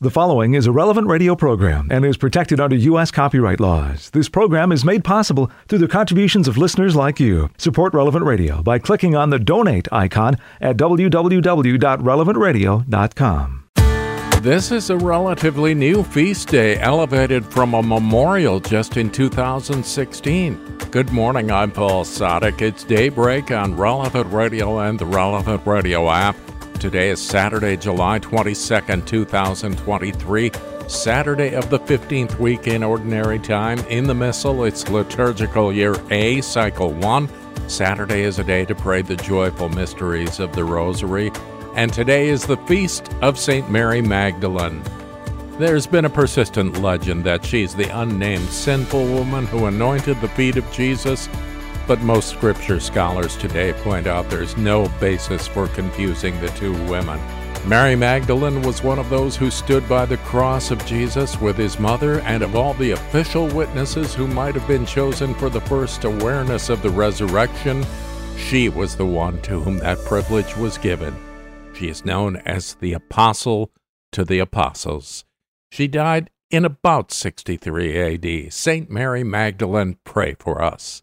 The following is a relevant radio program and is protected under U.S. copyright laws. This program is made possible through the contributions of listeners like you. Support Relevant Radio by clicking on the donate icon at www.relevantradio.com. This is a relatively new feast day, elevated from a memorial just in 2016. Good morning, I'm Paul Sadek. It's daybreak on Relevant Radio and the Relevant Radio app. Today is Saturday, July 22nd, 2023. Saturday of the 15th week in Ordinary Time. In the Missal, it's liturgical year A, cycle 1. Saturday is a day to pray the joyful mysteries of the Rosary. And today is the feast of St. Mary Magdalene. There's been a persistent legend that she's the unnamed sinful woman who anointed the feet of Jesus but most scripture scholars today point out there's no basis for confusing the two women. Mary Magdalene was one of those who stood by the cross of Jesus with his mother, and of all the official witnesses who might have been chosen for the first awareness of the resurrection, she was the one to whom that privilege was given. She is known as the Apostle to the Apostles. She died in about 63 AD. St. Mary Magdalene, pray for us.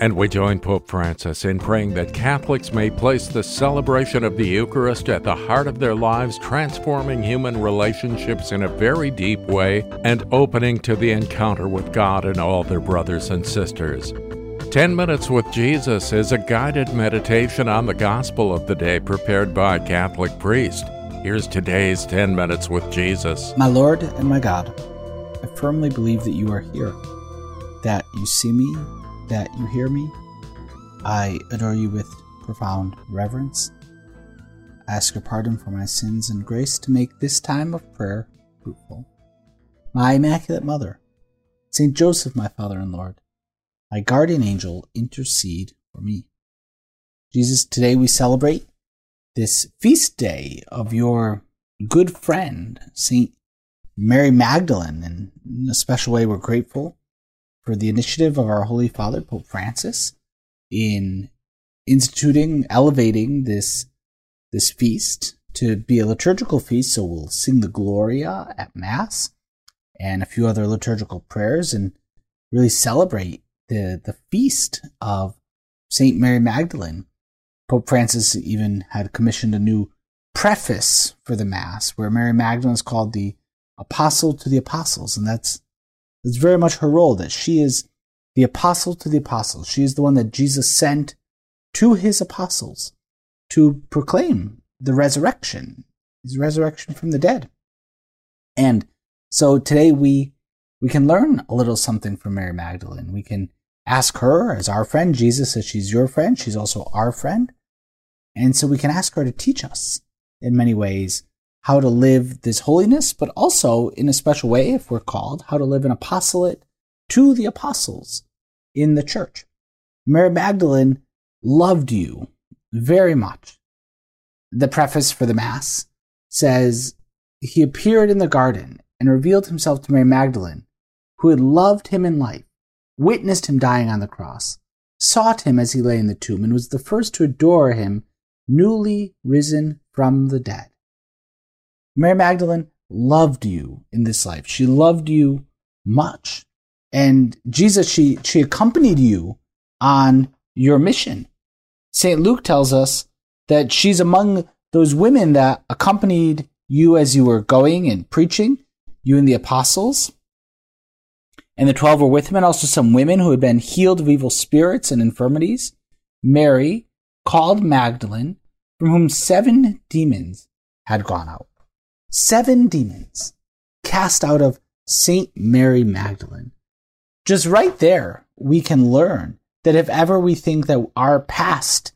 And we join Pope Francis in praying that Catholics may place the celebration of the Eucharist at the heart of their lives, transforming human relationships in a very deep way and opening to the encounter with God and all their brothers and sisters. 10 Minutes with Jesus is a guided meditation on the gospel of the day prepared by a Catholic priest. Here's today's 10 Minutes with Jesus. My Lord and my God, I firmly believe that you are here, that you see me that you hear me. I adore you with profound reverence. I ask your pardon for my sins and grace to make this time of prayer fruitful. My Immaculate Mother, Saint Joseph, my Father and Lord, my guardian angel, intercede for me. Jesus, today we celebrate this feast day of your good friend, Saint Mary Magdalene, and in a special way we're grateful for the initiative of our Holy Father, Pope Francis, in instituting, elevating this, this feast to be a liturgical feast. So we'll sing the Gloria at Mass and a few other liturgical prayers and really celebrate the, the feast of St. Mary Magdalene. Pope Francis even had commissioned a new preface for the Mass where Mary Magdalene is called the Apostle to the Apostles, and that's it's very much her role that she is the apostle to the apostles. She is the one that Jesus sent to his apostles to proclaim the resurrection, his resurrection from the dead. And so today we we can learn a little something from Mary Magdalene. We can ask her as our friend. Jesus says she's your friend. She's also our friend. And so we can ask her to teach us in many ways how to live this holiness, but also in a special way, if we're called, how to live an apostolate to the apostles in the church. Mary Magdalene loved you very much. The preface for the Mass says, He appeared in the garden and revealed himself to Mary Magdalene, who had loved him in life, witnessed him dying on the cross, sought him as he lay in the tomb, and was the first to adore him, newly risen from the dead. Mary Magdalene loved you in this life. She loved you much. And Jesus, she, she accompanied you on your mission. St. Luke tells us that she's among those women that accompanied you as you were going and preaching, you and the apostles. And the twelve were with him, and also some women who had been healed of evil spirits and infirmities. Mary, called Magdalene, from whom seven demons had gone out seven demons cast out of Saint Mary Magdalene. Just right there, we can learn that if ever we think that our past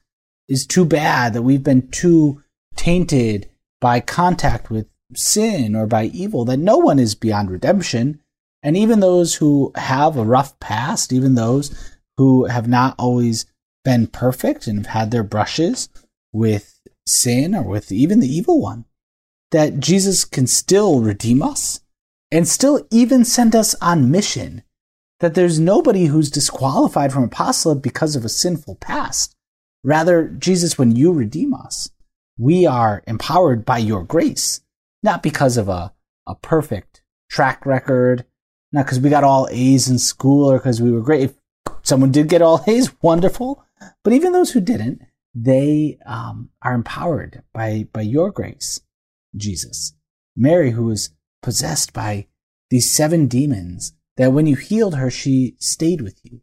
is too bad, that we've been too tainted by contact with sin or by evil, that no one is beyond redemption. And even those who have a rough past, even those who have not always been perfect and have had their brushes with sin or with even the evil one, that Jesus can still redeem us and still even send us on mission. That there's nobody who's disqualified from apostolate because of a sinful past. Rather, Jesus, when you redeem us, we are empowered by your grace, not because of a, a perfect track record, not because we got all A's in school or because we were great. If someone did get all A's, wonderful. But even those who didn't, they um, are empowered by, by your grace, Jesus. Mary, who was possessed by these seven demons, that when you healed her, she stayed with you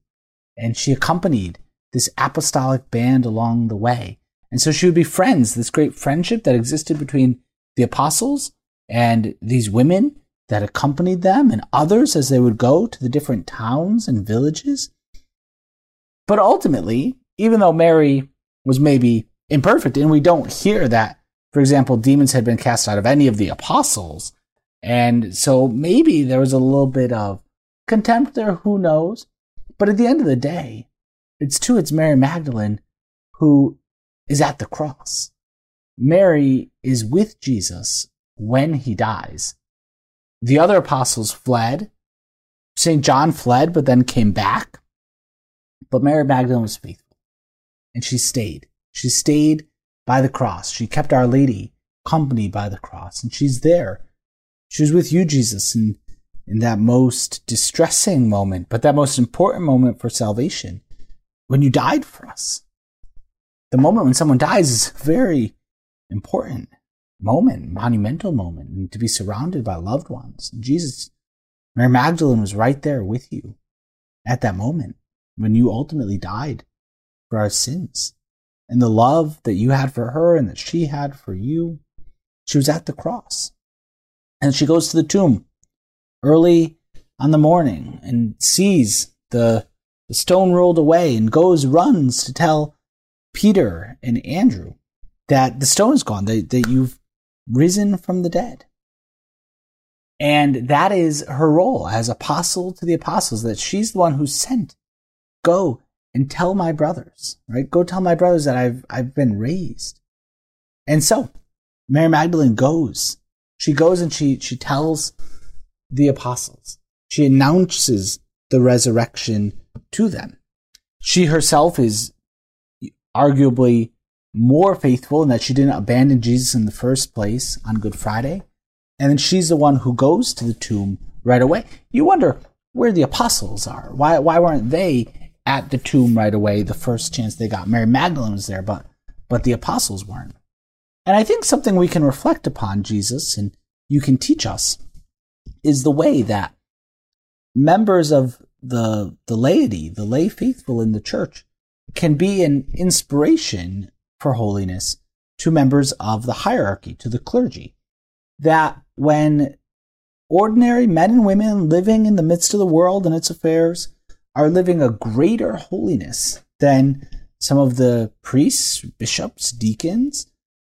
and she accompanied this apostolic band along the way. And so she would be friends, this great friendship that existed between the apostles and these women that accompanied them and others as they would go to the different towns and villages. But ultimately, even though Mary was maybe imperfect, and we don't hear that, for example, demons had been cast out of any of the apostles, and so maybe there was a little bit of contempt there, who knows? But at the end of the day, it's too, it's Mary Magdalene who is at the cross. Mary is with Jesus when he dies. The other apostles fled. St. John fled, but then came back. But Mary Magdalene was faithful. And she stayed. She stayed by the cross. She kept Our Lady company by the cross. And she's there. She was with you, Jesus, in, in that most distressing moment, but that most important moment for salvation when you died for us. The moment when someone dies is a very important moment, monumental moment, and to be surrounded by loved ones. And Jesus, Mary Magdalene was right there with you at that moment when you ultimately died for our sins. And the love that you had for her and that she had for you, she was at the cross. And she goes to the tomb early on the morning and sees the, the stone rolled away and goes, runs to tell Peter and Andrew that the stone is gone, that, that you've risen from the dead. And that is her role as apostle to the apostles, that she's the one who's sent. Go and tell my brothers, right? Go tell my brothers that I've, I've been raised. And so Mary Magdalene goes. She goes and she, she tells the apostles. She announces the resurrection to them. She herself is arguably more faithful in that she didn't abandon Jesus in the first place on Good Friday. And then she's the one who goes to the tomb right away. You wonder where the apostles are. Why, why weren't they at the tomb right away the first chance they got? Mary Magdalene was there, but, but the apostles weren't. And I think something we can reflect upon, Jesus, and you can teach us, is the way that members of the, the laity, the lay faithful in the church, can be an inspiration for holiness to members of the hierarchy, to the clergy. That when ordinary men and women living in the midst of the world and its affairs are living a greater holiness than some of the priests, bishops, deacons,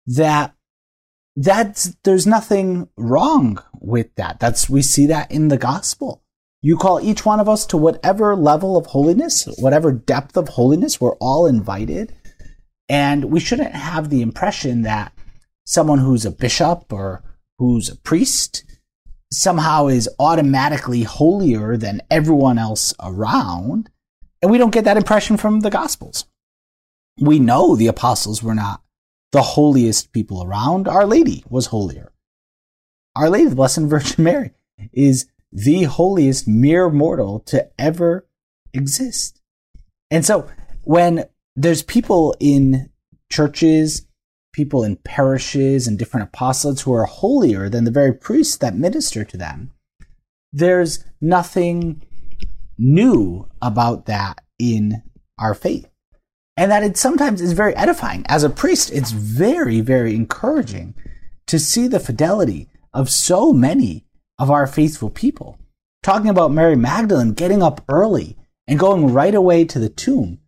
that that's there's nothing wrong with that. That's we see that in the gospel. You call each one of us to whatever level of holiness, whatever depth of holiness, we're all invited and we shouldn't have the impression that someone who's a bishop or who's a priest somehow is automatically holier than everyone else around. And we don't get that impression from the Gospels. We know the apostles were not the holiest people around. Our Lady was holier. Our Lady, the Blessed Virgin Mary, is the holiest mere mortal to ever exist. And so when there's people in churches, people in parishes and different apostolates who are holier than the very priests that minister to them. There's nothing new about that in our faith. And that it sometimes is very edifying. As a priest, it's very, very encouraging to see the fidelity of so many of our faithful people. Talking about Mary Magdalene getting up early and going right away to the tomb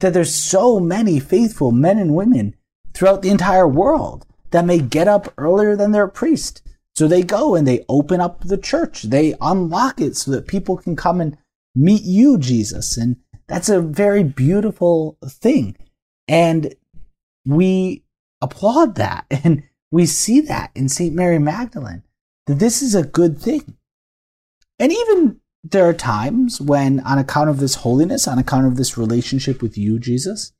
that there's so many faithful men and women throughout the entire world that may get up earlier than their priest. So they go and they open up the church. They unlock it so that people can come and meet you, Jesus. And that's a very beautiful thing. And we applaud that. And we see that in St. Mary Magdalene, that this is a good thing. And even there are times when, on account of this holiness, on account of this relationship with you, Jesus,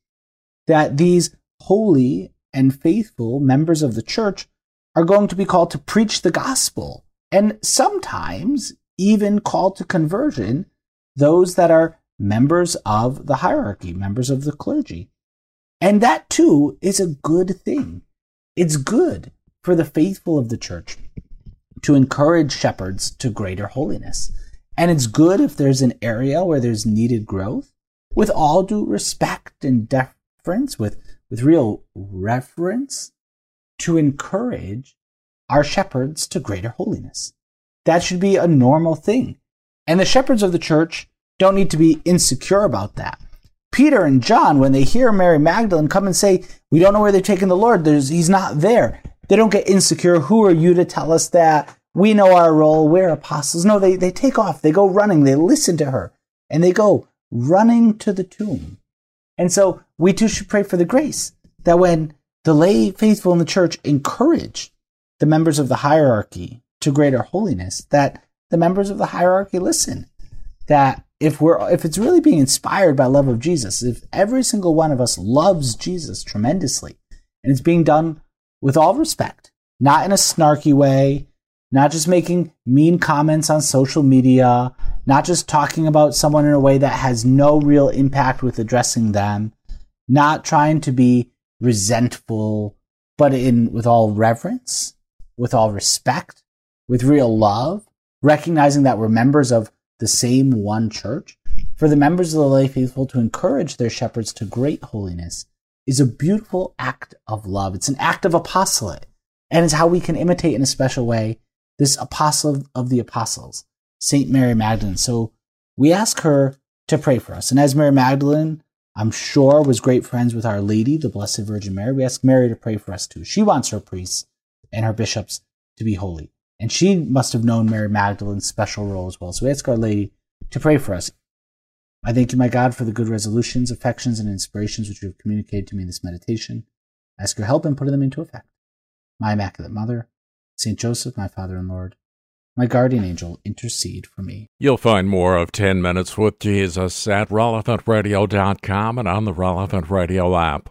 that these holy and faithful members of the church are going to be called to preach the gospel and sometimes even called to conversion those that are members of the hierarchy, members of the clergy. And that too is a good thing. It's good for the faithful of the church to encourage shepherds to greater holiness. And it's good if there's an area where there's needed growth with all due respect and deference, with, with real reverence to encourage our shepherds to greater holiness. That should be a normal thing. And the shepherds of the church don't need to be insecure about that. Peter and John, when they hear Mary Magdalene come and say, We don't know where they've taken the Lord, There's, He's not there, they don't get insecure. Who are you to tell us that? We know our role. We're apostles. No, they, they take off. They go running. They listen to her and they go running to the tomb. And so we too should pray for the grace that when the lay faithful in the church encourage the members of the hierarchy to greater holiness, that the members of the hierarchy listen. That if we're if it's really being inspired by love of Jesus, if every single one of us loves Jesus tremendously, and it's being done with all respect, not in a snarky way, not just making mean comments on social media, not just talking about someone in a way that has no real impact with addressing them, not trying to be resentful, but in with all reverence, with all respect, with real love, recognizing that we're members of the same one church. For the members of the lay faithful to encourage their shepherds to great holiness is a beautiful act of love. It's an act of apostolate, and it's how we can imitate in a special way this apostle of the apostles, Saint Mary Magdalene. So we ask her to pray for us. And as Mary Magdalene, I'm sure, was great friends with Our Lady, the Blessed Virgin Mary, we ask Mary to pray for us too. She wants her priests and her bishops to be holy. And she must have known Mary Magdalene's special role as well. So we ask Our Lady to pray for us. I thank you, my God, for the good resolutions, affections, and inspirations which you have communicated to me in this meditation. I ask your help in putting them into effect. My Immaculate Mother, Saint Joseph, my Father and Lord, my guardian angel, intercede for me. You'll find more of 10 Minutes with Jesus at relevantradio.com and on the Relevant Radio app.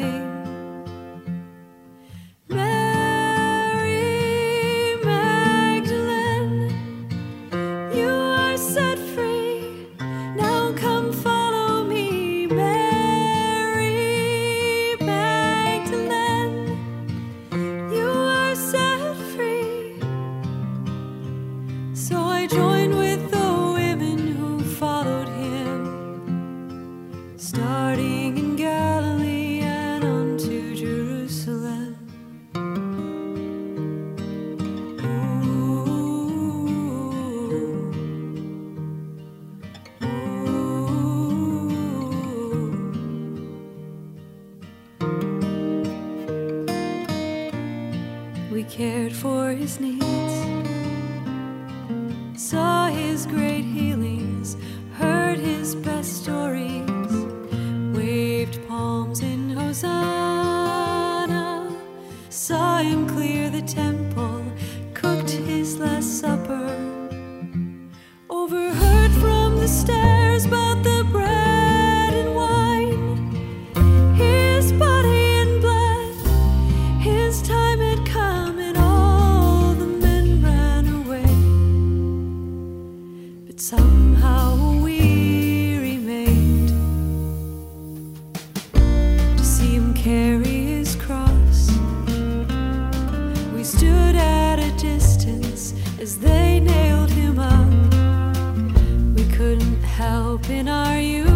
stood at a distance as they nailed him up. We couldn't help in our usual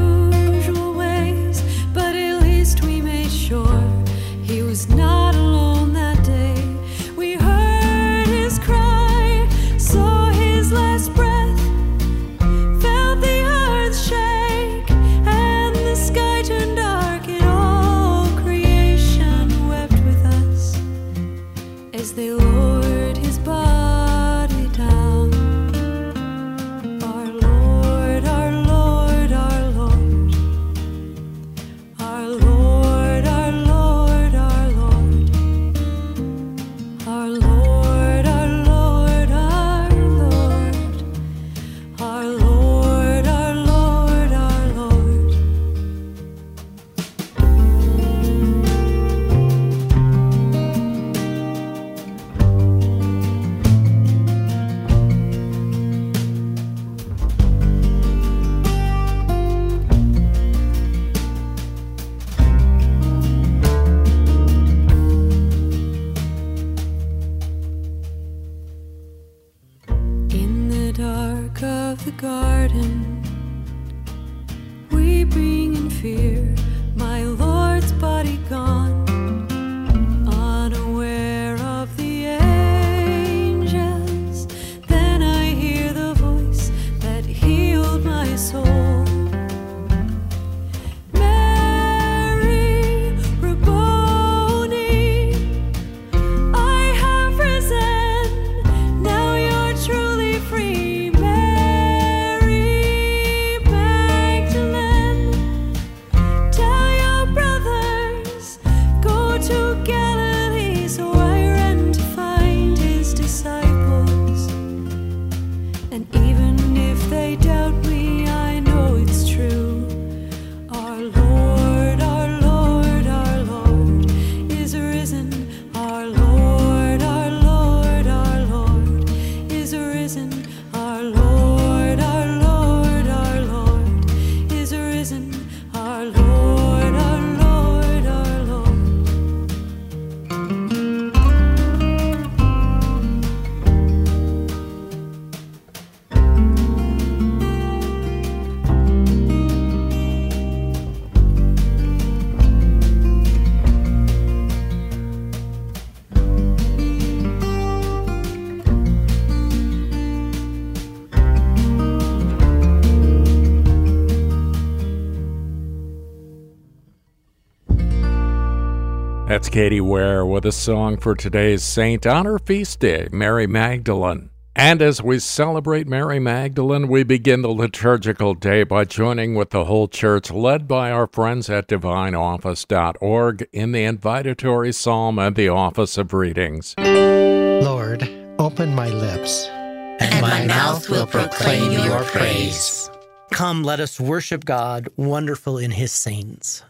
Katie Ware with a song for today's saint on her feast day, Mary Magdalene. And as we celebrate Mary Magdalene, we begin the liturgical day by joining with the whole church, led by our friends at divineoffice.org, in the invitatory psalm and the office of readings. Lord, open my lips. and my mouth will proclaim your praise. Come, let us worship God, wonderful in his saints.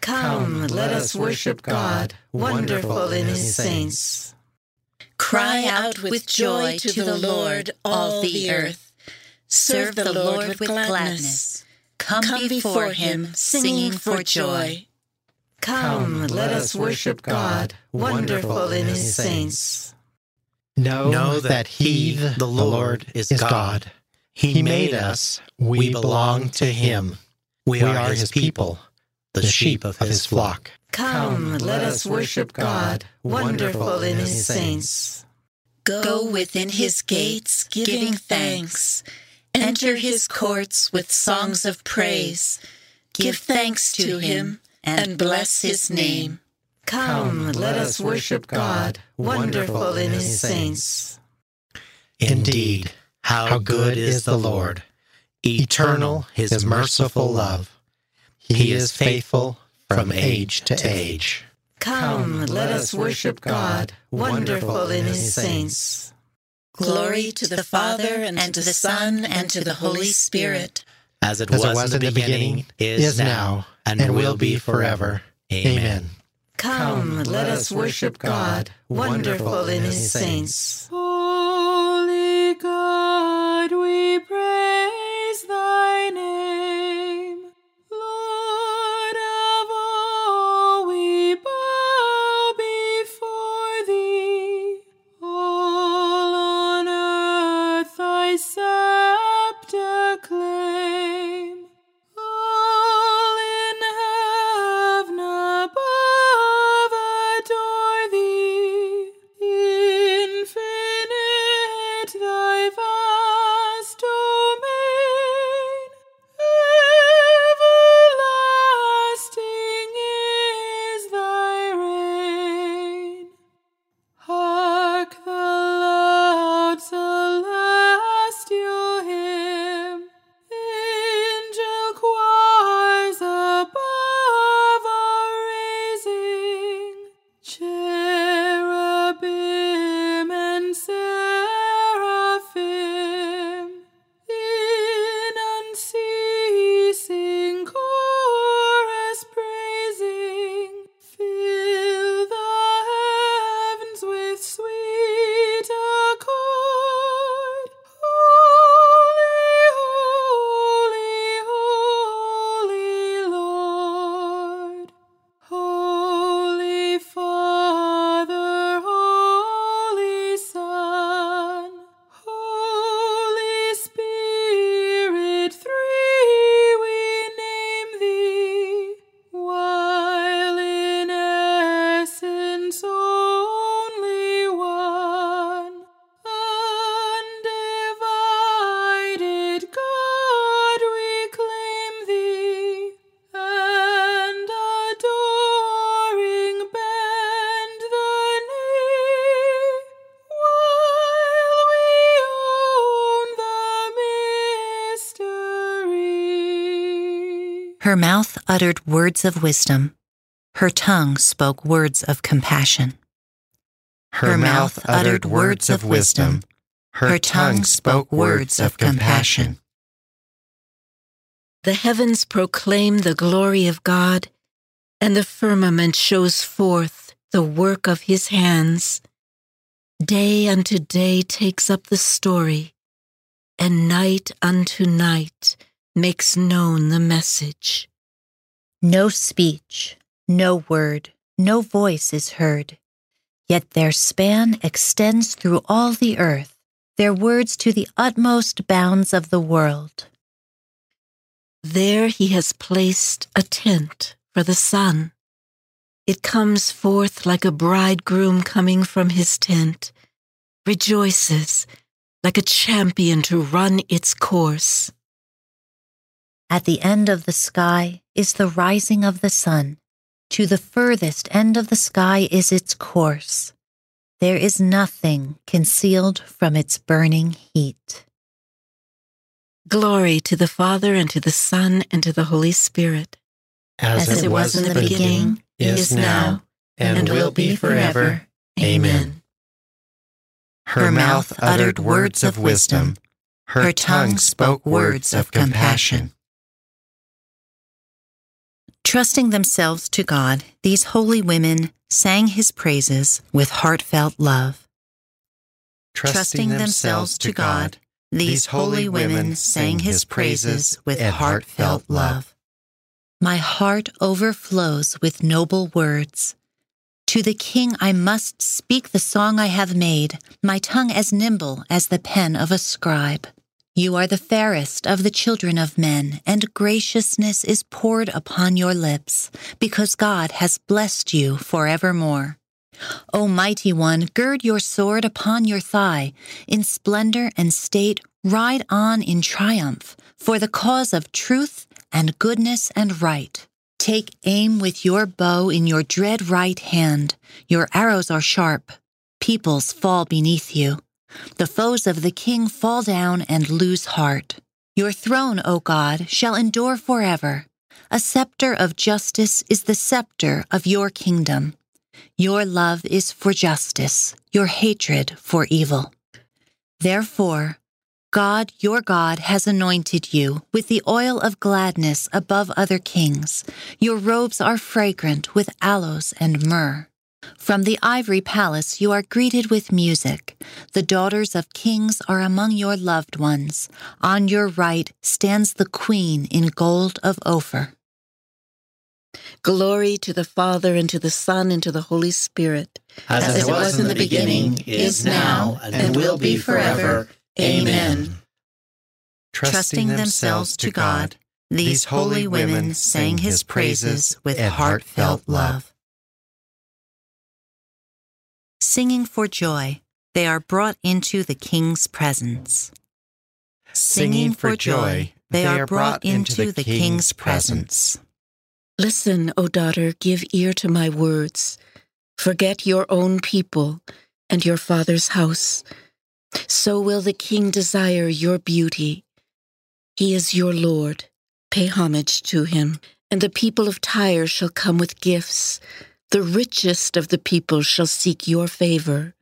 Come, let us worship God, wonderful in his saints. Cry out with joy to the Lord, all the earth. Serve the Lord with gladness. Come before him, singing for joy. Come, let us worship God, wonderful in his saints. Know, that He, the Lord, is God. He made us. We belong to Him. We are His people, the sheep of His flock. Come, let us worship God, wonderful in his saints. Go within his gates, giving thanks. Enter his courts with songs of praise. Give thanks to him and bless his name. Come, let us worship God, wonderful in his saints. Indeed, how good is the Lord! Eternal His merciful love. He is faithful from age to age. Come, let us worship God, wonderful in his saints. Glory to the Father, and to the Son, and to the Holy Spirit. As it, was, in the beginning, is now, and will be forever. Amen. Come, let us worship God, wonderful in his saints. Holy God, we praise Her mouth uttered words of wisdom. Her tongue spoke words of compassion. Her mouth uttered words of wisdom. Her tongue spoke words of compassion. The heavens proclaim the glory of God, and the firmament shows forth the work of his hands. Day unto day takes up the story, and night unto night makes known the message. No speech, no word, no voice is heard. Yet their span extends through all the earth, their words to the utmost bounds of the world. There he has placed a tent for the sun. It comes forth like a bridegroom coming from his tent, rejoices like a champion to run its course. At the end of the sky is the rising of the sun. To the furthest end of the sky is its course. There is nothing concealed from its burning heat. Glory to the Father, and to the Son, and to the Holy Spirit. As, As it was in the beginning, is now, and will be forever. Amen. Her mouth uttered words of wisdom. Her tongue spoke words of compassion. Trusting themselves to God, these holy women sang his praises with heartfelt love. Trusting themselves to God, these holy women sang his praises with heartfelt love. My heart overflows with noble words. To the king I must speak the song I have made, my tongue as nimble as the pen of a scribe. You are the fairest of the children of men, and graciousness is poured upon your lips, because God has blessed you forevermore. O mighty one, gird your sword upon your thigh. In splendor and state, ride on in triumph, for the cause of truth and goodness and right. Take aim with your bow in your dread right hand. Your arrows are sharp. Peoples fall beneath you. The foes of the king fall down and lose heart. Your throne, O God, shall endure forever. A scepter of justice is the scepter of your kingdom. Your love is for justice, your hatred for evil. Therefore, God, your God, has anointed you with the oil of gladness above other kings. Your robes are fragrant with aloes and myrrh. From the ivory palace you are greeted with music. The daughters of kings are among your loved ones. On your right stands the queen in gold of Ophir. Glory to the Father, and to the Son, and to the Holy Spirit. As, As it was in the beginning, is now, and will be forever. Amen. Trusting themselves to God, these holy women sang his praises with heartfelt love. Singing for joy, they are brought into the king's presence. Singing for joy, they are brought into the king's presence. Listen, O daughter, give ear to my words. Forget your own people and your father's house. So will the king desire your beauty. He is your Lord. Pay homage to him. And the people of Tyre shall come with gifts. The richest of the people shall seek your favor.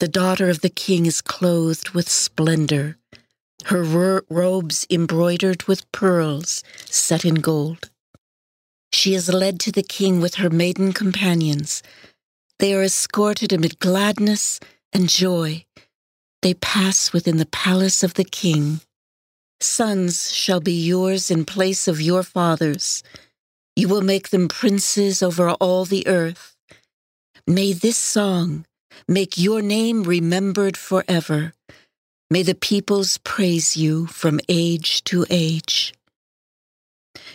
The daughter of the king is clothed with splendor, her ro- robes embroidered with pearls set in gold. She is led to the king with her maiden companions. They are escorted amid gladness and joy. They pass within the palace of the king. Sons shall be yours in place of your fathers. You will make them princes over all the earth. May this song make your name remembered forever. May the peoples praise you from age to age.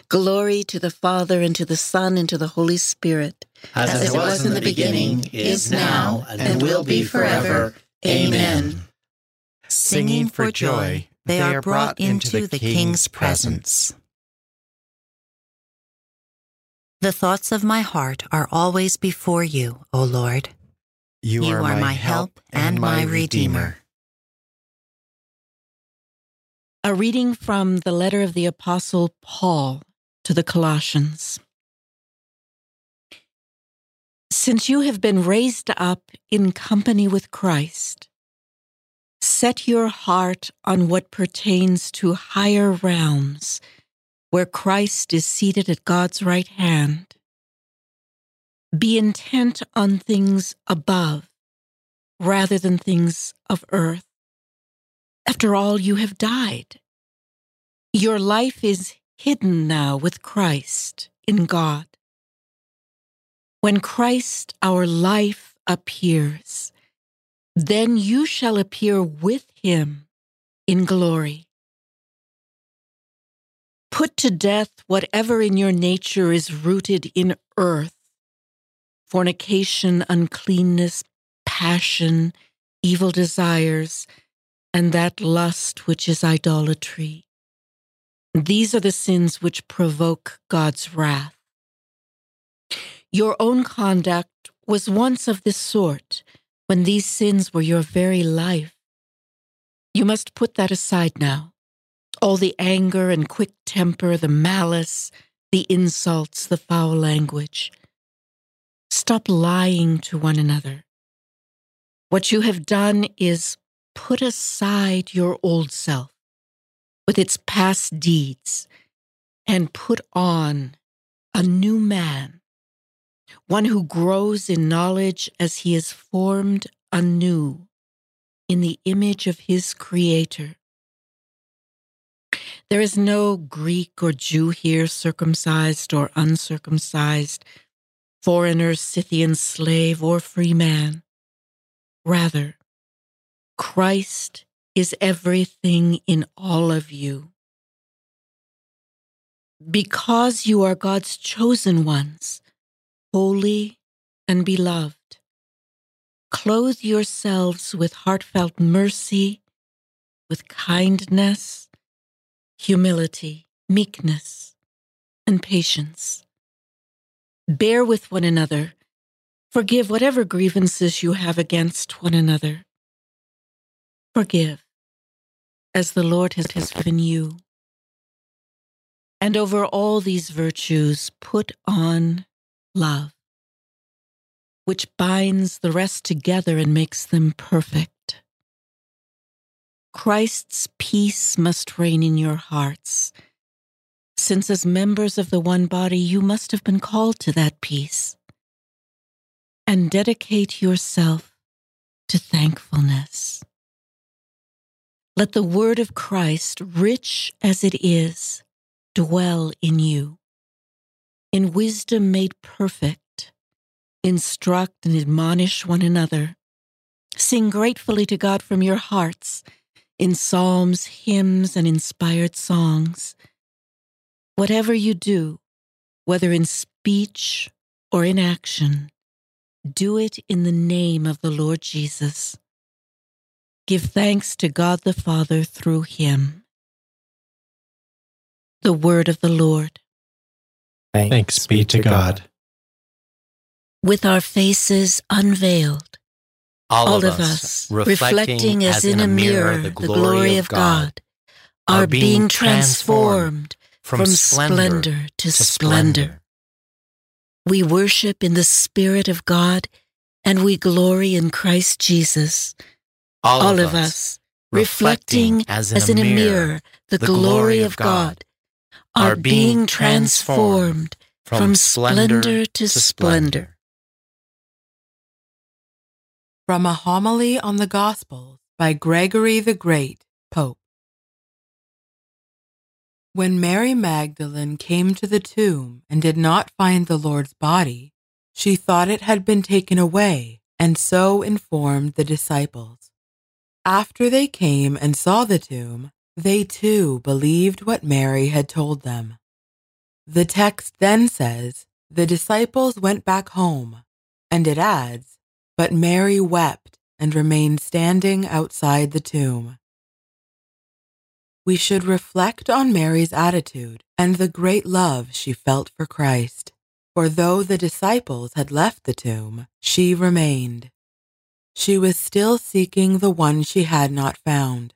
Glory to the Father, and to the Son, and to the Holy Spirit. As, As it was in the beginning, is now, and will be forever. Amen. Singing for joy, they are brought into the king's presence. The thoughts of my heart are always before you, O Lord. You, You are my help and my Redeemer. A reading from the letter of the Apostle Paul to the Colossians. Since you have been raised up in company with Christ, set your heart on what pertains to higher realms, where Christ is seated at God's right hand. Be intent on things above rather than things of earth. After all, you have died. Your life is hidden now with Christ in God. When Christ, our life, appears, then you shall appear with him in glory. Put to death whatever in your nature is rooted in earth fornication, uncleanness, passion, evil desires, and that lust which is idolatry. These are the sins which provoke God's wrath. Your own conduct was once of this sort when these sins were your very life. You must put that aside now. All the anger and quick temper, the malice, the insults, the foul language. Stop lying to one another. What you have done is put aside your old self with its past deeds and put on a new man one who grows in knowledge as he is formed anew in the image of his Creator. There is no Greek or Jew here, circumcised or uncircumcised, foreigner, Scythian slave, or free man. Rather, Christ is everything in all of you. Because you are God's chosen ones, holy and beloved. Clothe yourselves with heartfelt mercy, with kindness, humility, meekness, and patience. Bear with one another. Forgive whatever grievances you have against one another. Forgive as the Lord has given you. And over all these virtues, put on love, which binds the rest together and makes them perfect. Christ's peace must reign in your hearts, since as members of the one body, you must have been called to that peace. And dedicate yourself to thankfulness. Let the word of Christ, rich as it is, dwell in you in wisdom made perfect, instruct and admonish one another. Sing gratefully to God from your hearts in psalms, hymns, and inspired songs. Whatever you do, whether in speech or in action, do it in the name of the Lord Jesus. Give thanks to God the Father through him. The word of the Lord. Thanks be to God. With our faces unveiled, all, all of us, reflecting as in a mirror the glory of God, are being transformed from splendor to splendor. We worship in the Spirit of God and we glory in Christ Jesus. All, of us, reflecting as in a mirror the glory of God, are being transformed from splendor to splendor. From a homily on the Gospels by Gregory the Great, Pope. When Mary Magdalene came to the tomb and did not find the Lord's body, she thought it had been taken away, and so informed the disciples. After they came and saw the tomb, they too believed what Mary had told them. The text then says, The disciples went back home, and it adds, But Mary wept and remained standing outside the tomb. We should reflect on Mary's attitude and the great love she felt for Christ. For though the disciples had left the tomb, she remained. She was still seeking the one she had not found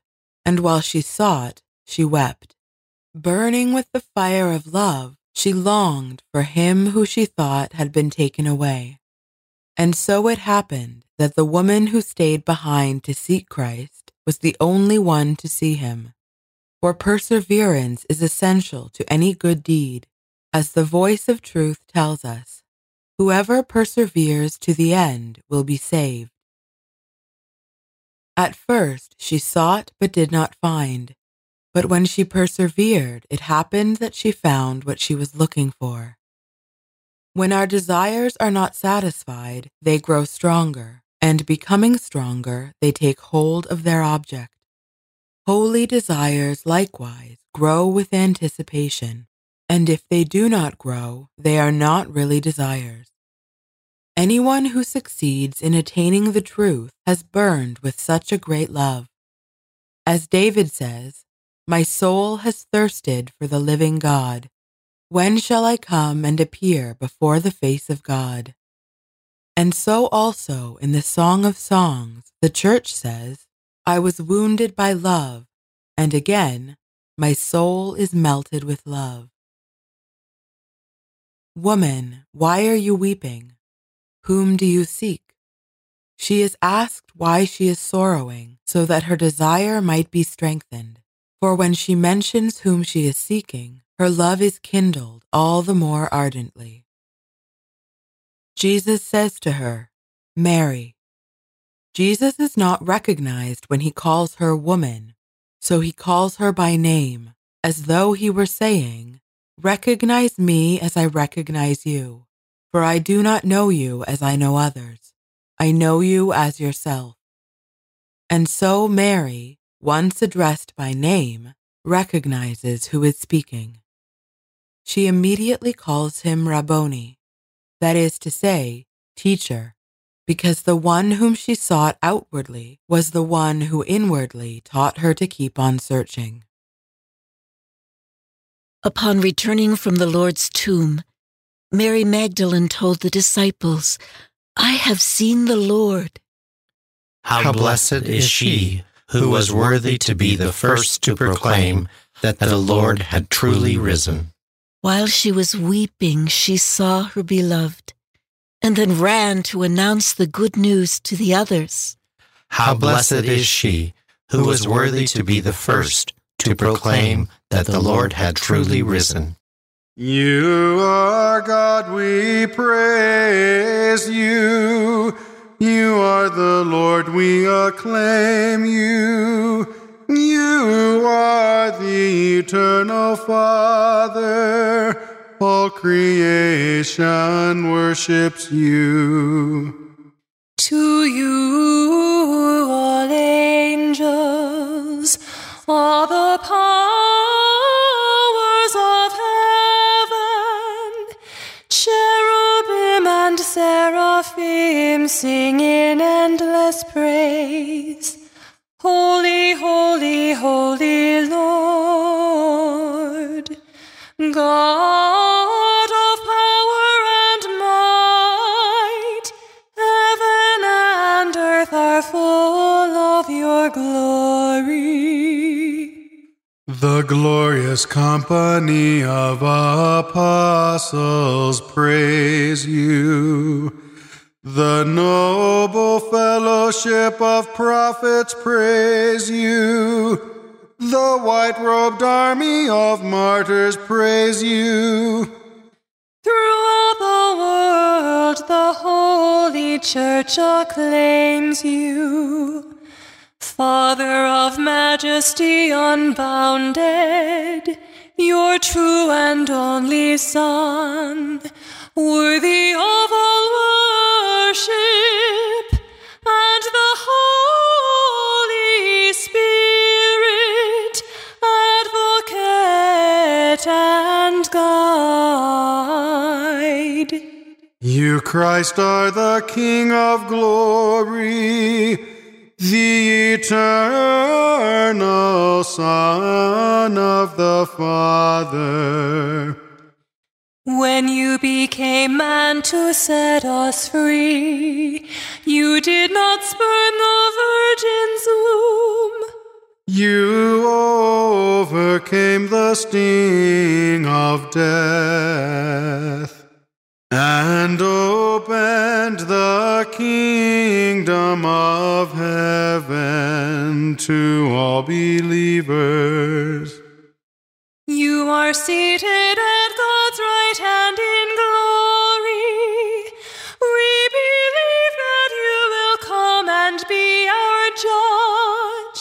and while she sought, she wept. Burning with the fire of love, She longed for him who she thought had been taken away. And so it happened that the woman who stayed behind to seek Christ was the only one to see him. For perseverance is essential to any good deed, as the voice of truth tells us. Whoever perseveres to the end will be saved. At first she sought but did not find, but when she persevered, it happened that she found what she was looking for. When our desires are not satisfied, they grow stronger, and becoming stronger, they take hold of their object. Holy desires likewise grow with anticipation, and if they do not grow, they are not really desires. Anyone who succeeds in attaining the truth has burned with such a great love. As David says, My soul has thirsted for the living God. When shall I come and appear before the face of God? And so also in the Song of Songs, the church says, I was wounded by love, and again, my soul is melted with love. Woman, why are you weeping? Whom do you seek? She is asked why she is sorrowing, so that her desire might be strengthened. For when she mentions whom she is seeking, her love is kindled all the more ardently. Jesus says to her, Mary. Jesus is not recognized when he calls her woman, so he calls her by name, as though he were saying, Recognize me as I recognize you for I do not know you as I know others. I know you as yourself. And so Mary, once addressed by name, recognizes who is speaking. She immediately calls him Rabboni, that is to say, teacher, because the one whom she sought outwardly was the one who inwardly taught her to keep on searching. Upon returning from the Lord's tomb, Mary Magdalene told the disciples, I have seen the Lord. How blessed is she who was worthy to be the first to proclaim that the Lord had truly risen. While she was weeping, she saw her beloved, and then ran to announce the good news to the others. How blessed is she who was worthy to be the first to proclaim that the Lord had truly risen. You are God, we praise you. You are the Lord, we acclaim you. You are the eternal Father. All creation worships you. To you, all angels, all the powers of heaven, cherubim and seraphim sing in endless praise. Holy, holy, holy Lord, God of power and might, heaven and earth are full of your glory. The glorious company of apostles praise you. The noble fellowship of prophets praise you. The white robed army of martyrs praise you. Throughout the world, the Holy Church acclaims you. Father of majesty unbounded, your true and only Son, worthy of all worship, You, Christ, are the King of glory, the eternal Son of the Father. When you became man to set us free, you did not spurn the virgin's womb. You overcame the sting of death and opened the kingdom of heaven to all believers. You are seated at God's right hand in glory. We believe that you will come and be our judge.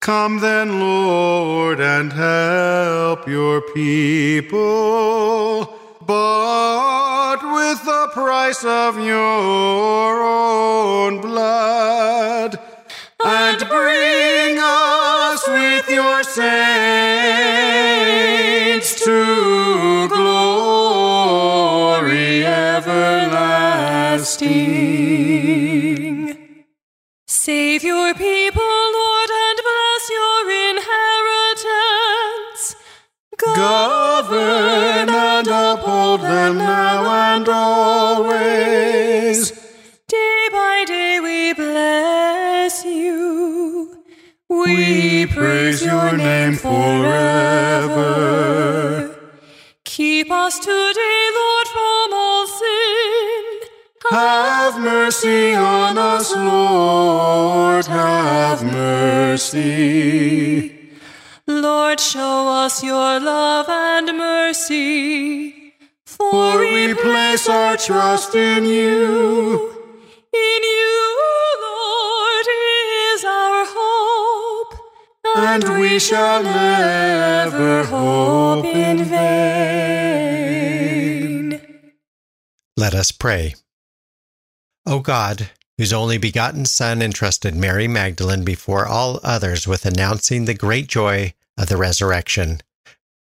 Come then, Lord, and help your people. Bought with the price of your own blood, and bring us with your saints to glory everlasting. Save your people, Lord, and bless your inheritance. Govern and uphold them now and always. We praise your name forever. Keep us today, Lord, from all sin. Have mercy on us, Lord, have mercy. Lord, show us your love and mercy. For we place our trust in you. In you, And we shall never hope in vain. Let us pray. O God, whose only begotten Son entrusted Mary Magdalene before all others with announcing the great joy of the resurrection,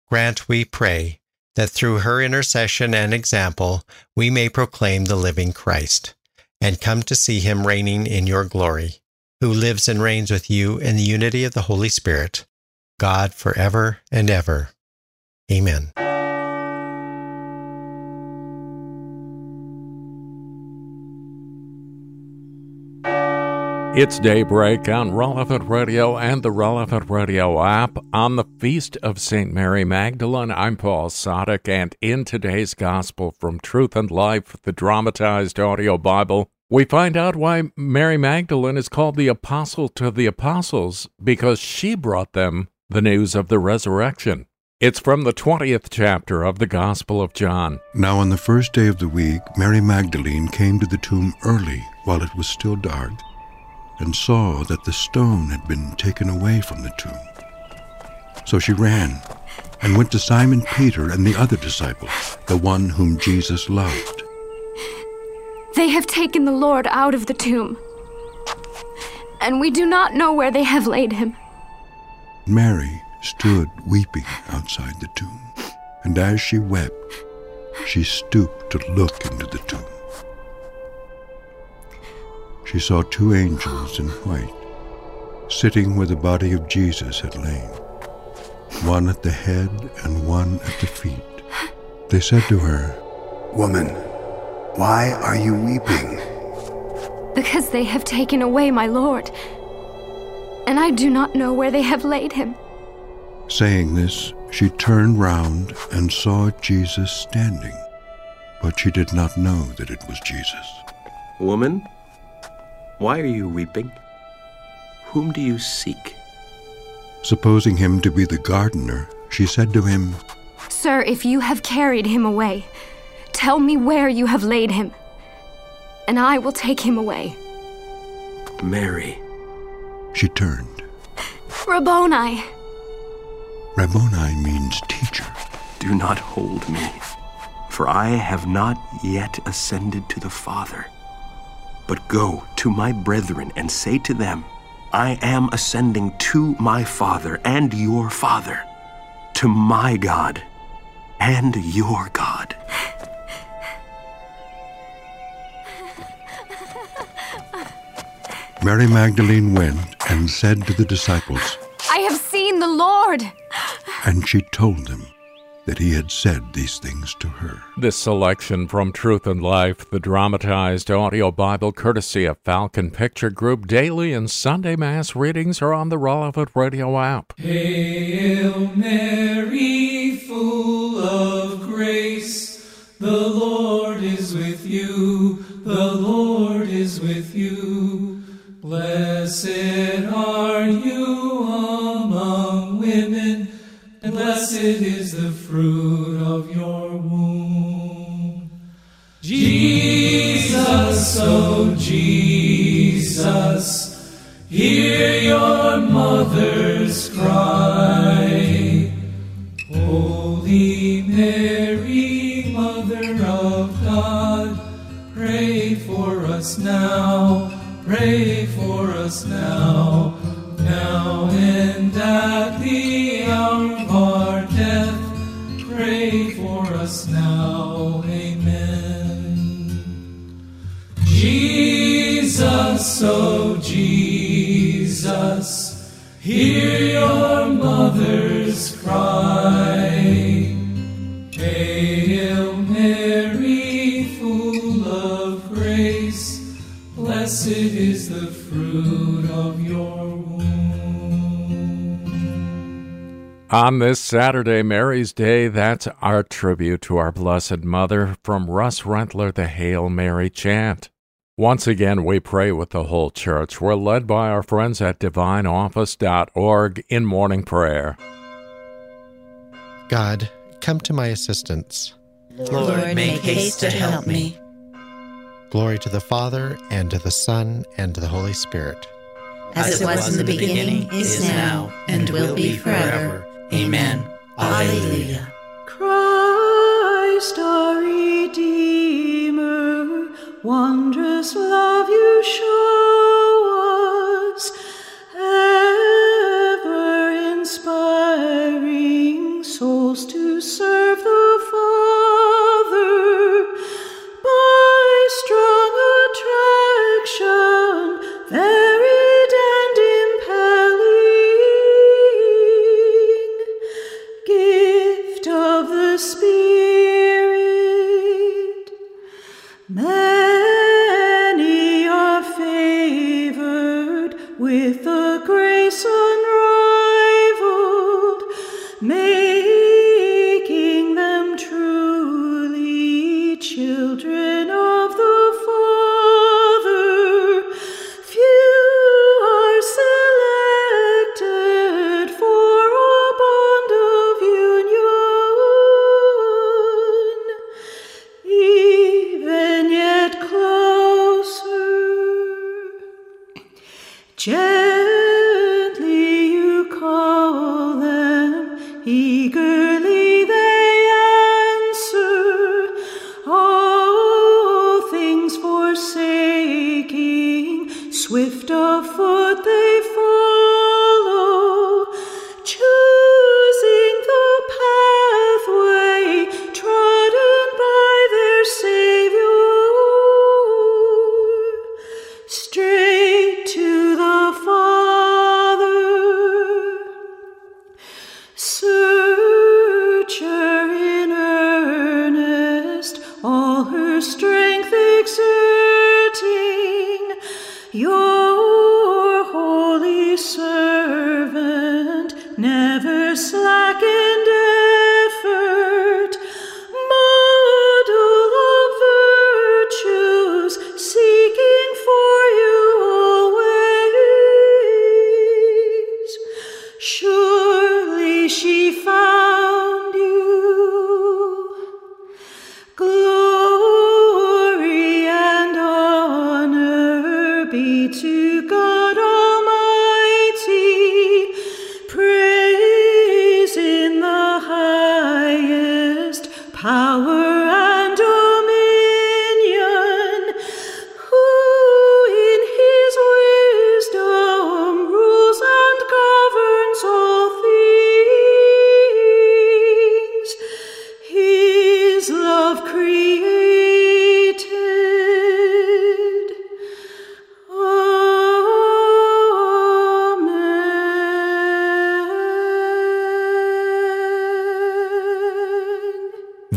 grant, we pray, that through her intercession and example we may proclaim the living Christ, and come to see him reigning in your glory, who lives and reigns with you in the unity of the Holy Spirit, God forever and ever. Amen. It's daybreak on Relevant Radio and the Relevant Radio app on the Feast of St. Mary Magdalene. I'm Paul Sadek, and in today's Gospel from Truth and Life, the dramatized audio Bible, we find out why Mary Magdalene is called the Apostle to the Apostles because she brought them the news of the resurrection. It's from the 20th chapter of the Gospel of John. Now, on the first day of the week, Mary Magdalene came to the tomb early while it was still dark and saw that the stone had been taken away from the tomb. So she ran and went to Simon Peter and the other disciple, the one whom Jesus loved. They have taken the Lord out of the tomb, and we do not know where they have laid him. Mary stood weeping outside the tomb, and as she wept, she stooped to look into the tomb. She saw two angels in white, sitting where the body of Jesus had lain, one at the head and one at the feet. They said to her, Woman, why are you weeping? Because they have taken away my Lord, and I do not know where they have laid him. Saying this, she turned round and saw Jesus standing, but she did not know that it was Jesus. Woman, why are you weeping? Whom do you seek? Supposing him to be the gardener, she said to him, Sir, if you have carried him away, tell me where you have laid him, and I will take him away. Mary. She turned. Rabboni. Rabboni means teacher. Do not hold me, for I have not yet ascended to the Father. But go to my brethren and say to them, I am ascending to my Father and your Father, to my God and your God. Mary Magdalene went and said to the disciples, I have seen the Lord. And she told them that he had said these things to her. This selection from Truth and Life, the dramatized audio Bible courtesy of Falcon Picture Group, daily and Sunday Mass readings are on the Relevant Radio app. Hail Mary, full of grace, the Lord is with you, the Lord is with you. Blessed are you among women, blessed is the fruit of your womb. Jesus, oh Jesus, hear your mother's cry. Holy Mary, Mother of God, pray for us now, pray us now, On this Saturday, Mary's Day, that's our tribute to our Blessed Mother from Russ Rentler, the Hail Mary chant. Once again, we pray with the whole church. We're led by our friends at divineoffice.org in morning prayer. God, come to my assistance. Lord, make haste to help me. Glory to the Father, and to the Son, and to the Holy Spirit. As it was in the beginning, is now, and will be forever. Amen. Alleluia. Christ our Redeemer, wondrous love you show us, ever inspiring souls to serve the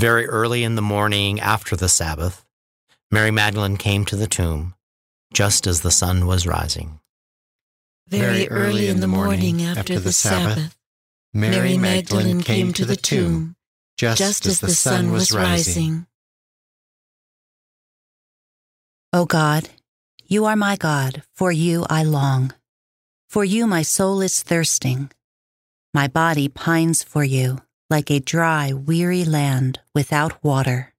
Very early in the morning after the Sabbath, Mary Magdalene came to the tomb just as the sun was rising. Very early in the morning after the Sabbath, Mary Magdalene came to the tomb just as the sun was rising. O God, you are my God, for you I long. For you, my soul is thirsting. My body pines for you, like a dry, weary land without water.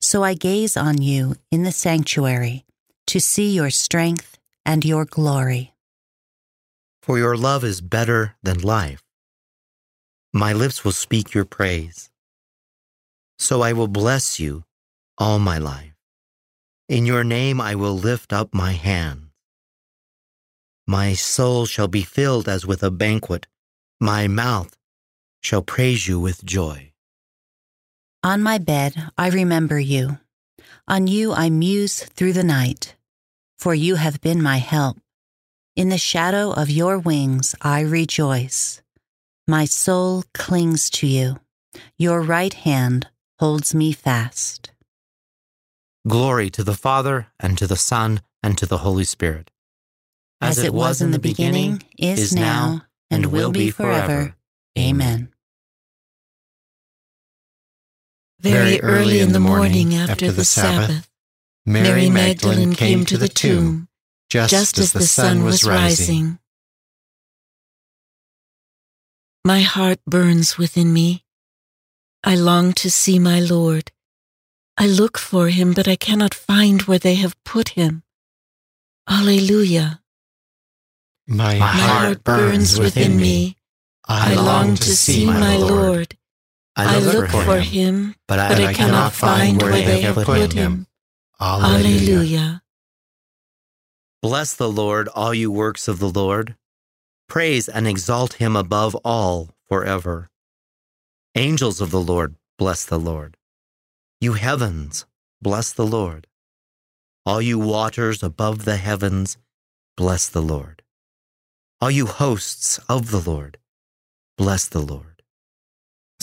So I gaze on you in the sanctuary to see your strength and your glory. For your love is better than life. My lips will speak your praise. So I will bless you all my life. In your name I will lift up my hands. My soul shall be filled as with a banquet. My mouth shall praise you with joy. On my bed, I remember you. On you, I muse through the night. For you have been my help. In the shadow of your wings, I rejoice. My soul clings to you. Your right hand holds me fast. Glory to the Father, and to the Son, and to the Holy Spirit. As, it was in the beginning, is now, and will be forever. Amen. Very early in the morning after the Sabbath, Mary Magdalene came to the tomb just as the sun was rising. My heart burns within me. I long to see my Lord. I look for him, but I cannot find where they have put him. Alleluia. My, My heart burns within me. I long to see my Lord. I look for him, but I cannot find where they have put him. Alleluia. Bless the Lord, all you works of the Lord. Praise and exalt him above all forever. Angels of the Lord, bless the Lord. You heavens, bless the Lord. All you waters above the heavens, bless the Lord. All you hosts of the Lord, bless the Lord.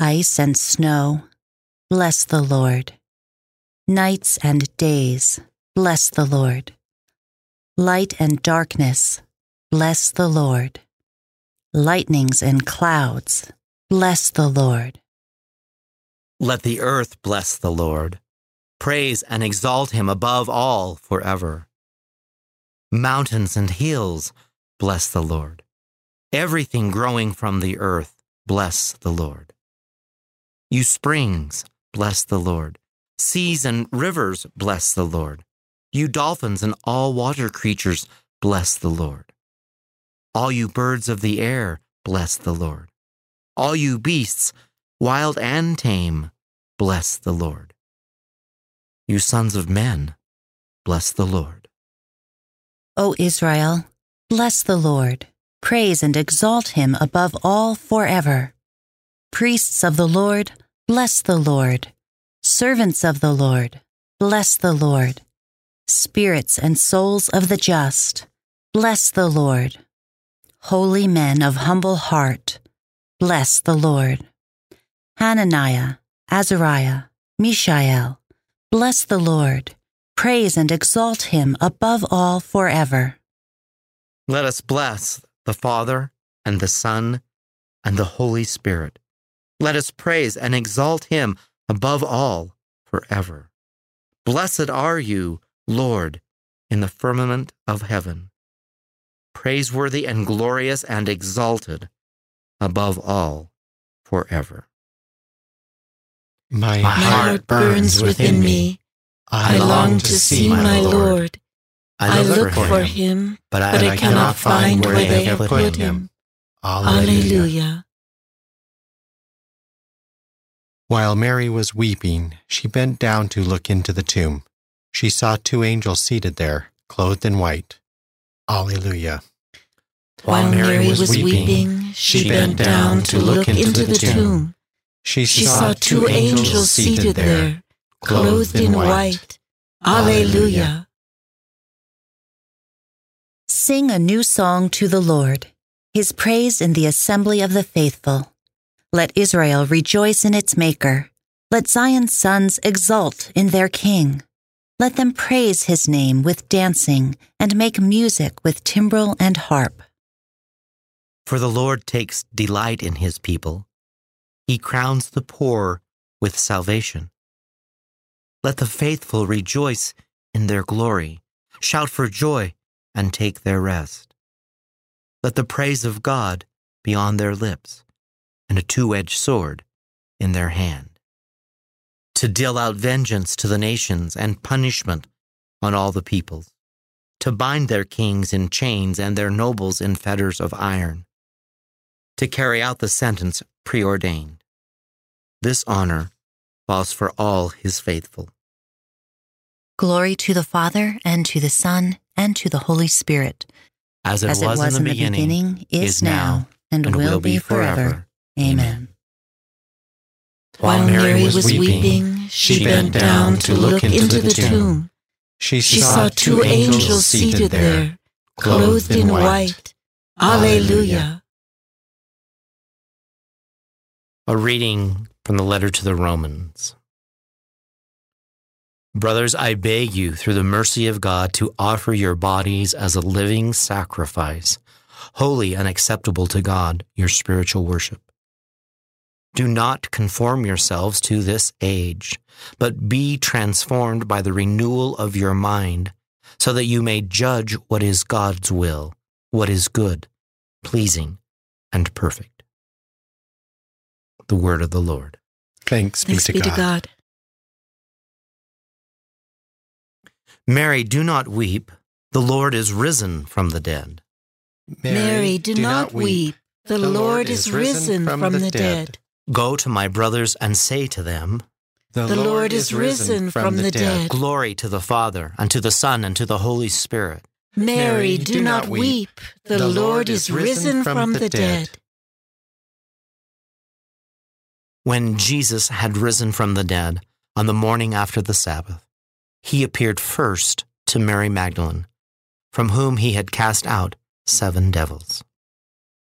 Ice and snow, bless the Lord. Nights and days, bless the Lord. Light and darkness, bless the Lord. Lightnings and clouds, bless the Lord. Let the earth bless the Lord. Praise and exalt him above all forever. Mountains and hills, bless the Lord. Everything growing from the earth, bless the Lord. You springs, bless the Lord. Seas and rivers, bless the Lord. You dolphins and all water creatures, bless the Lord. All you birds of the air, bless the Lord. All you beasts, wild and tame, bless the Lord. You sons of men, bless the Lord. O Israel, bless the Lord. Praise and exalt him above all forever. Priests of the Lord, bless the Lord. Servants of the Lord, bless the Lord. Spirits and souls of the just, bless the Lord. Holy men of humble heart, bless the Lord. Hananiah, Azariah, Mishael, bless the Lord. Praise and exalt him above all forever. Let us bless the Father and the Son and the Holy Spirit. Let us praise and exalt him above all forever. Blessed are you, Lord, in the firmament of heaven, praiseworthy and glorious and exalted above all forever. My, My heart burns within me. I long to see my Lord. I look for him, but I cannot find where they have put him. Alleluia. While Mary was weeping, she bent down to look into the tomb. She saw two angels seated there, clothed in white. Alleluia. While Mary was weeping, she bent down to look into the tomb. She She saw two angels seated there, clothed in white. Alleluia. Sing a new song to the Lord. his praise in the assembly of the faithful. Let Israel rejoice in its Maker. Let Zion's sons exult in their King. Let them praise his name with dancing and make music with timbrel and harp. For the Lord takes delight in his people. He crowns the poor with salvation. Let the faithful rejoice in their glory, shout for joy, and take their rest. Let the praise of God be on their lips, and a two edged sword in their hand, to deal out vengeance to the nations and punishment on all the peoples, to bind their kings in chains and their nobles in fetters of iron, to carry out the sentence preordained. This honor falls for all his faithful. Glory to the Father, and to the Son, and to the Holy Spirit. As it, As was, in the beginning, is now, and, will be forever. Amen. While Mary was weeping, she bent down to look into the tomb. She She saw two angels seated there, clothed in white. Alleluia. A reading from the letter to the Romans. Brothers, I beg you, through the mercy of God, to offer your bodies as a living sacrifice, holy and acceptable to God, your spiritual worship. Do not conform yourselves to this age, but be transformed by the renewal of your mind, so that you may judge what is God's will, what is good, pleasing, and perfect. The word of the Lord. Thanks, Thanks be to God. Mary, do not weep. The Lord is risen from the dead. Mary, do not weep. The Lord is risen from the dead. Go to my brothers and say to them, The Lord is risen from the dead. Glory to the Father, and to the Son, and to the Holy Spirit. Mary, do not weep. The Lord is risen from the dead. When Jesus had risen from the dead on the morning after the Sabbath, he appeared first to Mary Magdalene, from whom he had cast out seven devils.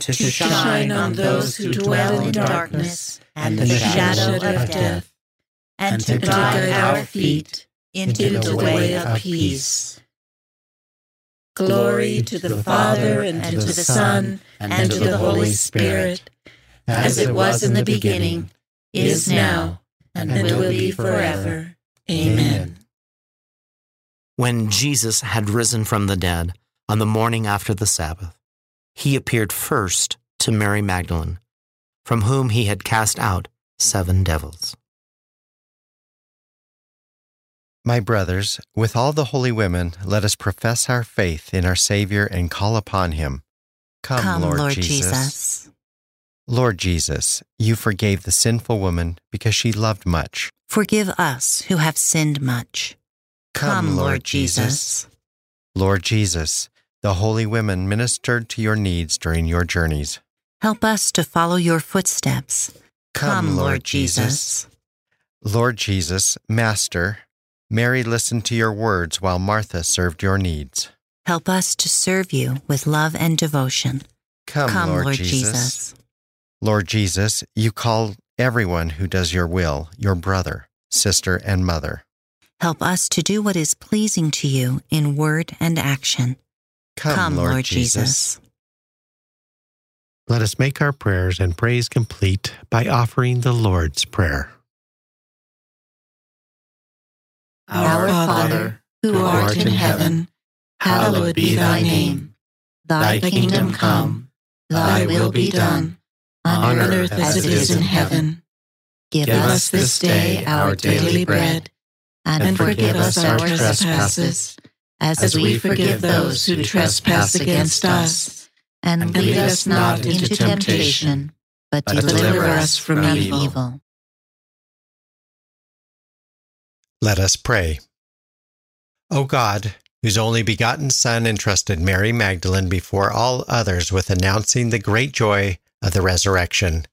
to shine on those who dwell in darkness and the shadow of death, and to guide our feet into the way of peace. Glory to the Father, and to the Son, and to the Holy Spirit, as it was in the beginning, is now, and will be forever. Amen. When Jesus had risen from the dead on the morning after the Sabbath, he appeared first to Mary Magdalene, from whom he had cast out seven devils. My brothers, with all the holy women, let us profess our faith in our Savior and call upon him. Come, Come, Lord, Lord Jesus. Jesus. Lord Jesus, you forgave the sinful woman because she loved much. Forgive us who have sinned much. Come, Lord Jesus. Lord Jesus, the holy women ministered to your needs during your journeys. Help us to follow your footsteps. Come, Lord Jesus. Lord Jesus, Master, Mary listened to your words while Martha served your needs. Help us to serve you with love and devotion. Come, Come Lord, Lord Jesus. Jesus. Lord Jesus, you call everyone who does your will your brother, sister, and mother. Help us to do what is pleasing to you in word and action. Come, Lord, Jesus. Let us make our prayers and praise complete by offering the Lord's Prayer. Our Father, who art in heaven, hallowed be thy name. Thy kingdom come, thy will be done, on earth as it is in heaven. Give us this day our daily bread, and forgive us our trespasses, as we forgive those who trespass against us. And lead us not into temptation, but deliver us from evil. Let us pray. O God, whose only begotten Son entrusted Mary Magdalene before all others with announcing the great joy of the resurrection,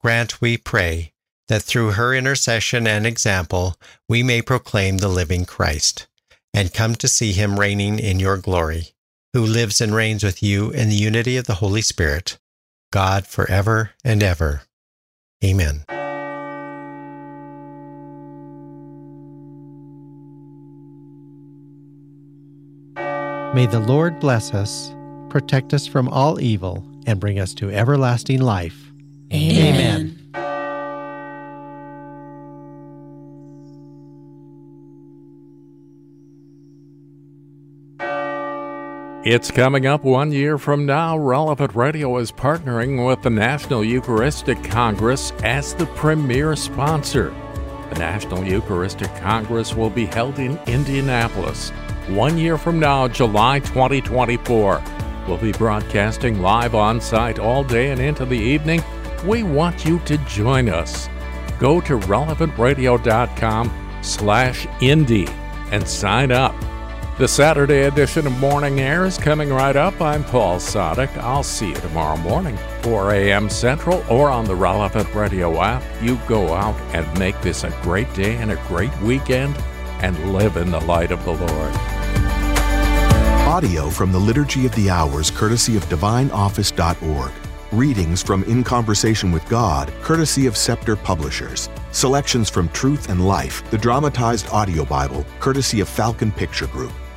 grant, we pray, that through her intercession and example we may proclaim the living Christ, and come to see him reigning in your glory, who lives and reigns with you in the unity of the Holy Spirit, God forever and ever. Amen. May the Lord bless us, protect us from all evil, and bring us to everlasting life. Amen. It's coming up one year from now. Relevant Radio is partnering with the National Eucharistic Congress as the premier sponsor. The National Eucharistic Congress will be held in Indianapolis one year from now, July 2024. We'll be broadcasting live on site all day and into the evening. We want you to join us. Go to relevantradio.com slash Indy and sign up. The Saturday edition of Morning Air is coming right up. I'm Paul Sadek. I'll see you tomorrow morning, 4 a.m. Central, or on the Relevant Radio app. You go out and make this a great day and a great weekend and live in the light of the Lord. Audio from the Liturgy of the Hours, courtesy of DivineOffice.org. Readings from In Conversation with God, courtesy of Scepter Publishers. Selections from Truth and Life, the dramatized audio Bible, courtesy of Falcon Picture Group.